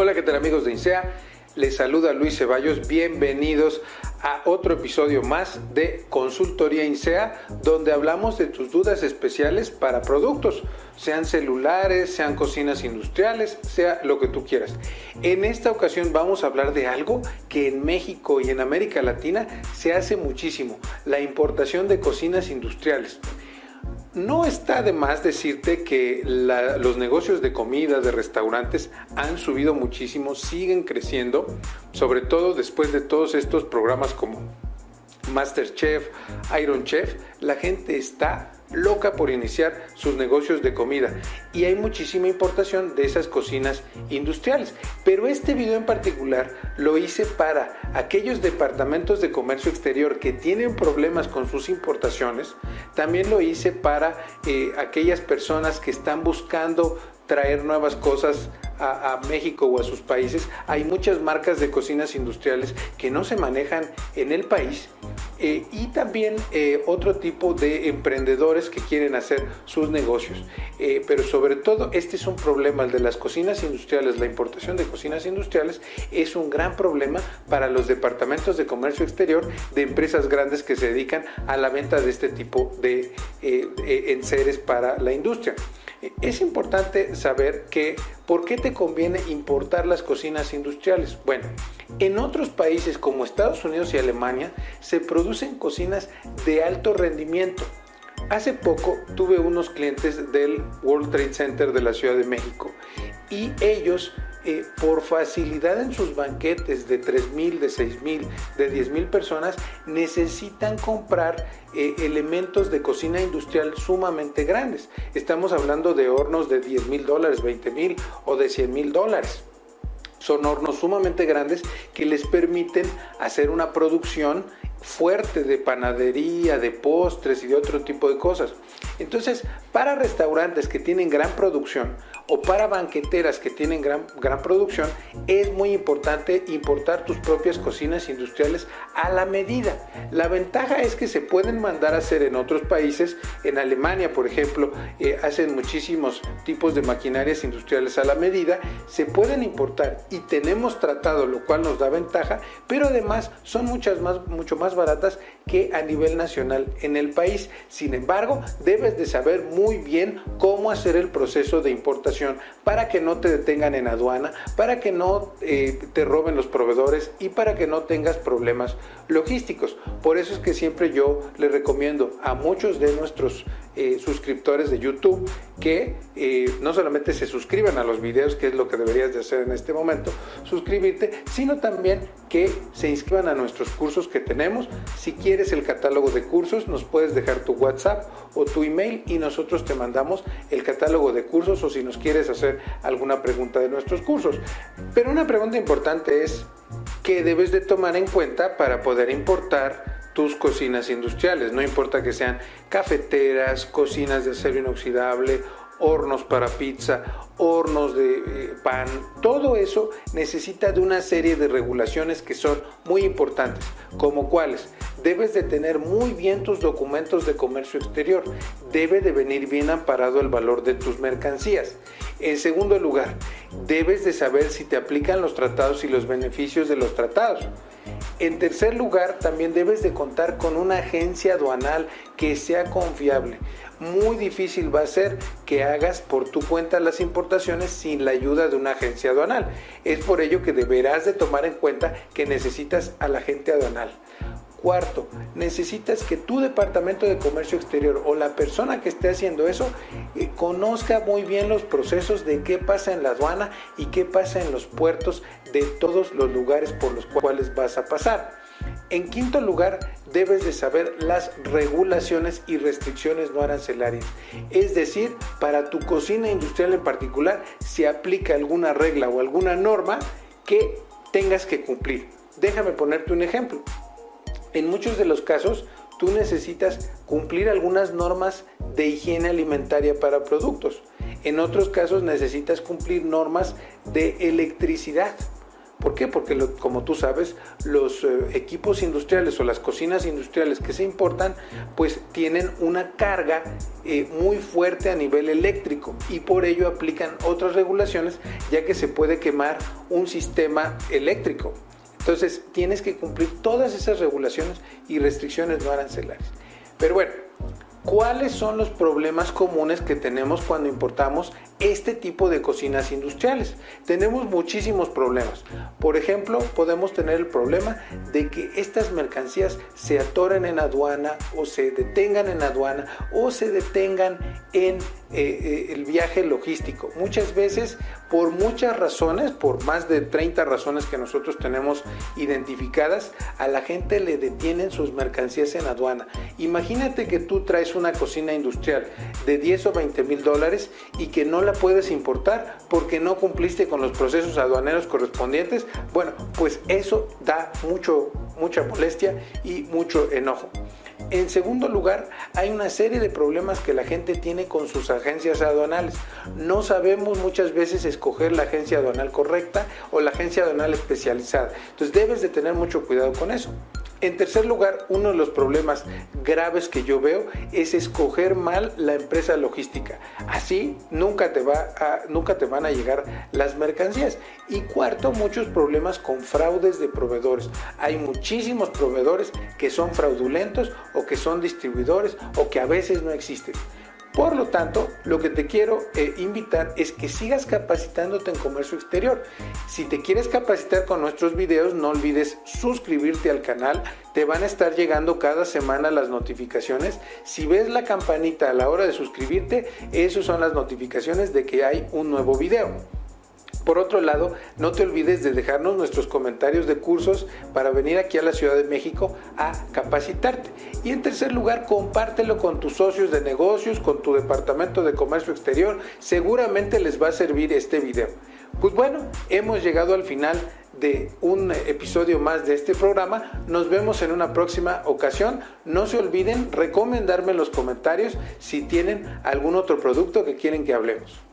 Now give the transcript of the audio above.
Hola, ¿qué tal amigos de INSEA? Les saluda Luis Ceballos, bienvenidos a otro episodio más de Consultoría INSEA, donde hablamos de tus dudas especiales para productos, sean celulares, sean cocinas industriales, sea lo que tú quieras. En esta ocasión vamos a hablar de algo que en México y en América Latina se hace muchísimo, la importación de cocinas industriales. No está de más decirte que los negocios de comida, de restaurantes, han subido muchísimo, siguen creciendo, sobre todo después de todos estos programas como Masterchef, Iron Chef, la gente está loca por iniciar sus negocios de comida y hay muchísima importación de esas cocinas industriales. Pero este video en particular lo hice para aquellos departamentos de comercio exterior que tienen problemas con sus importaciones. También lo hice para eh, aquellas personas que están buscando traer nuevas cosas a, México o a sus países. Hay muchas marcas de cocinas industriales que no se manejan en el país eh, y también eh, otro tipo de emprendedores que quieren hacer sus negocios. Eh, pero sobre todo este es un problema, el de las cocinas industriales, la importación de cocinas industriales es un gran problema para los departamentos de comercio exterior de empresas grandes que se dedican a la venta de este tipo de enseres para la industria. Es importante saber que ¿por qué te conviene importar las cocinas industriales? Bueno, en otros países como Estados Unidos y Alemania se producen cocinas de alto rendimiento. Hace poco tuve unos clientes del World Trade Center de la Ciudad de México y ellos por facilidad en sus banquetes de 3.000, de 6.000, de 10.000 personas, necesitan comprar eh, elementos de cocina industrial sumamente grandes. Estamos hablando de hornos de 10.000 dólares, 20.000 o de 100.000 dólares. Son hornos sumamente grandes que les permiten hacer una producción fuerte de panadería, de postres y de otro tipo de cosas. Entonces, para restaurantes que tienen gran producción o para banqueteras que tienen gran, gran producción, es muy importante importar tus propias cocinas industriales a la medida. La ventaja es que se pueden mandar a hacer en otros países, en Alemania, por ejemplo, eh, hacen muchísimos tipos de maquinarias industriales a la medida, se pueden importar y tenemos tratado, lo cual nos da ventaja, pero además son muchas más, mucho más baratas que a nivel nacional en el país. Sin embargo, debes de saber muy bien cómo hacer el proceso de importación para que no te detengan en aduana, para que no eh, te roben los proveedores y para que no tengas problemas logísticos. Por eso es que siempre yo le recomiendo a muchos de nuestros eh, suscriptores de YouTube que eh, no solamente se suscriban a los videos, que es lo que deberías de hacer en este momento, suscribirte, sino también que se inscriban a nuestros cursos que tenemos. Si quieres el catálogo de cursos, nos puedes dejar tu WhatsApp o tu email y nosotros te mandamos el catálogo de cursos o si nos quieres hacer alguna pregunta de nuestros cursos. Pero una pregunta importante es, ¿qué debes de tomar en cuenta para poder importar tus cocinas industriales. No importa que sean cafeteras, cocinas de acero inoxidable, hornos para pizza, hornos de eh, pan, todo eso necesita de una serie de regulaciones que son muy importantes, como cuáles. Debes de tener muy bien tus documentos de comercio exterior, debe de venir bien amparado el valor de tus mercancías. En segundo lugar, debes de saber si te aplican los tratados y los beneficios de los tratados. En tercer lugar, también debes de contar con una agencia aduanal que sea confiable. Muy difícil va a ser que hagas por tu cuenta las importaciones sin la ayuda de una agencia aduanal. Es por ello que deberás de tomar en cuenta que necesitas a la agente aduanal. Cuarto, necesitas que tu departamento de comercio exterior o la persona que esté haciendo eso eh, conozca muy bien los procesos de qué pasa en la aduana y qué pasa en los puertos de todos los lugares por los cuales vas a pasar. En quinto lugar, debes de saber las regulaciones y restricciones no arancelarias. Es decir, para tu cocina industrial en particular, si aplica alguna regla o alguna norma que tengas que cumplir. Déjame ponerte un ejemplo. En muchos de los casos, tú necesitas cumplir algunas normas de higiene alimentaria para productos. En otros casos necesitas cumplir normas de electricidad ¿Por qué? Porque como tú sabes, los eh, equipos industriales o las cocinas industriales que se importan, pues tienen una carga eh, muy fuerte a nivel eléctrico y por ello aplican otras regulaciones ya que se puede quemar un sistema eléctrico. Entonces tienes que cumplir todas esas regulaciones y restricciones no arancelarias. Pero bueno, ¿cuáles son los problemas comunes que tenemos cuando importamos este tipo de cocinas industriales. Tenemos muchísimos problemas. Por ejemplo, podemos tener el problema de que estas mercancías se atoren en aduana o se detengan en aduana o se detengan en eh, el viaje logístico. Muchas veces, por muchas razones, por más de 30 razones que nosotros tenemos identificadas, a la gente le detienen sus mercancías en aduana. Imagínate que tú traes una cocina industrial de 10 o 20 mil dólares y que no la puedes importar porque no cumpliste con los procesos aduaneros correspondientes, bueno, pues eso da mucho, mucha molestia y mucho enojo. En segundo lugar, hay una serie de problemas que la gente tiene con sus agencias aduanales. No sabemos muchas veces escoger la agencia aduanal correcta o la agencia aduanal especializada. Entonces debes de tener mucho cuidado con eso. En tercer lugar, uno de los problemas graves que yo veo es escoger mal la empresa logística. Así nunca te, va nunca te van a llegar las mercancías. Y cuarto, muchos problemas con fraudes de proveedores. Hay muchísimos proveedores que son fraudulentos o que son distribuidores o que a veces no existen. Por lo tanto, lo que te quiero eh, invitar es que sigas capacitándote en comercio exterior. Si te quieres capacitar con nuestros videos, no olvides suscribirte al canal. Te van a estar llegando cada semana las notificaciones. Si ves la campanita a la hora de suscribirte, esas son las notificaciones de que hay un nuevo video. Por otro lado, no te olvides de dejarnos nuestros comentarios de cursos para venir aquí a la Ciudad de México a capacitarte. Y en tercer lugar, compártelo con tus socios de negocios, con tu departamento de comercio exterior. Seguramente les va a servir este video. Pues bueno, hemos llegado al final de un episodio más de este programa. Nos vemos en una próxima ocasión. No se olviden recomendarme en los comentarios si tienen algún otro producto que quieren que hablemos.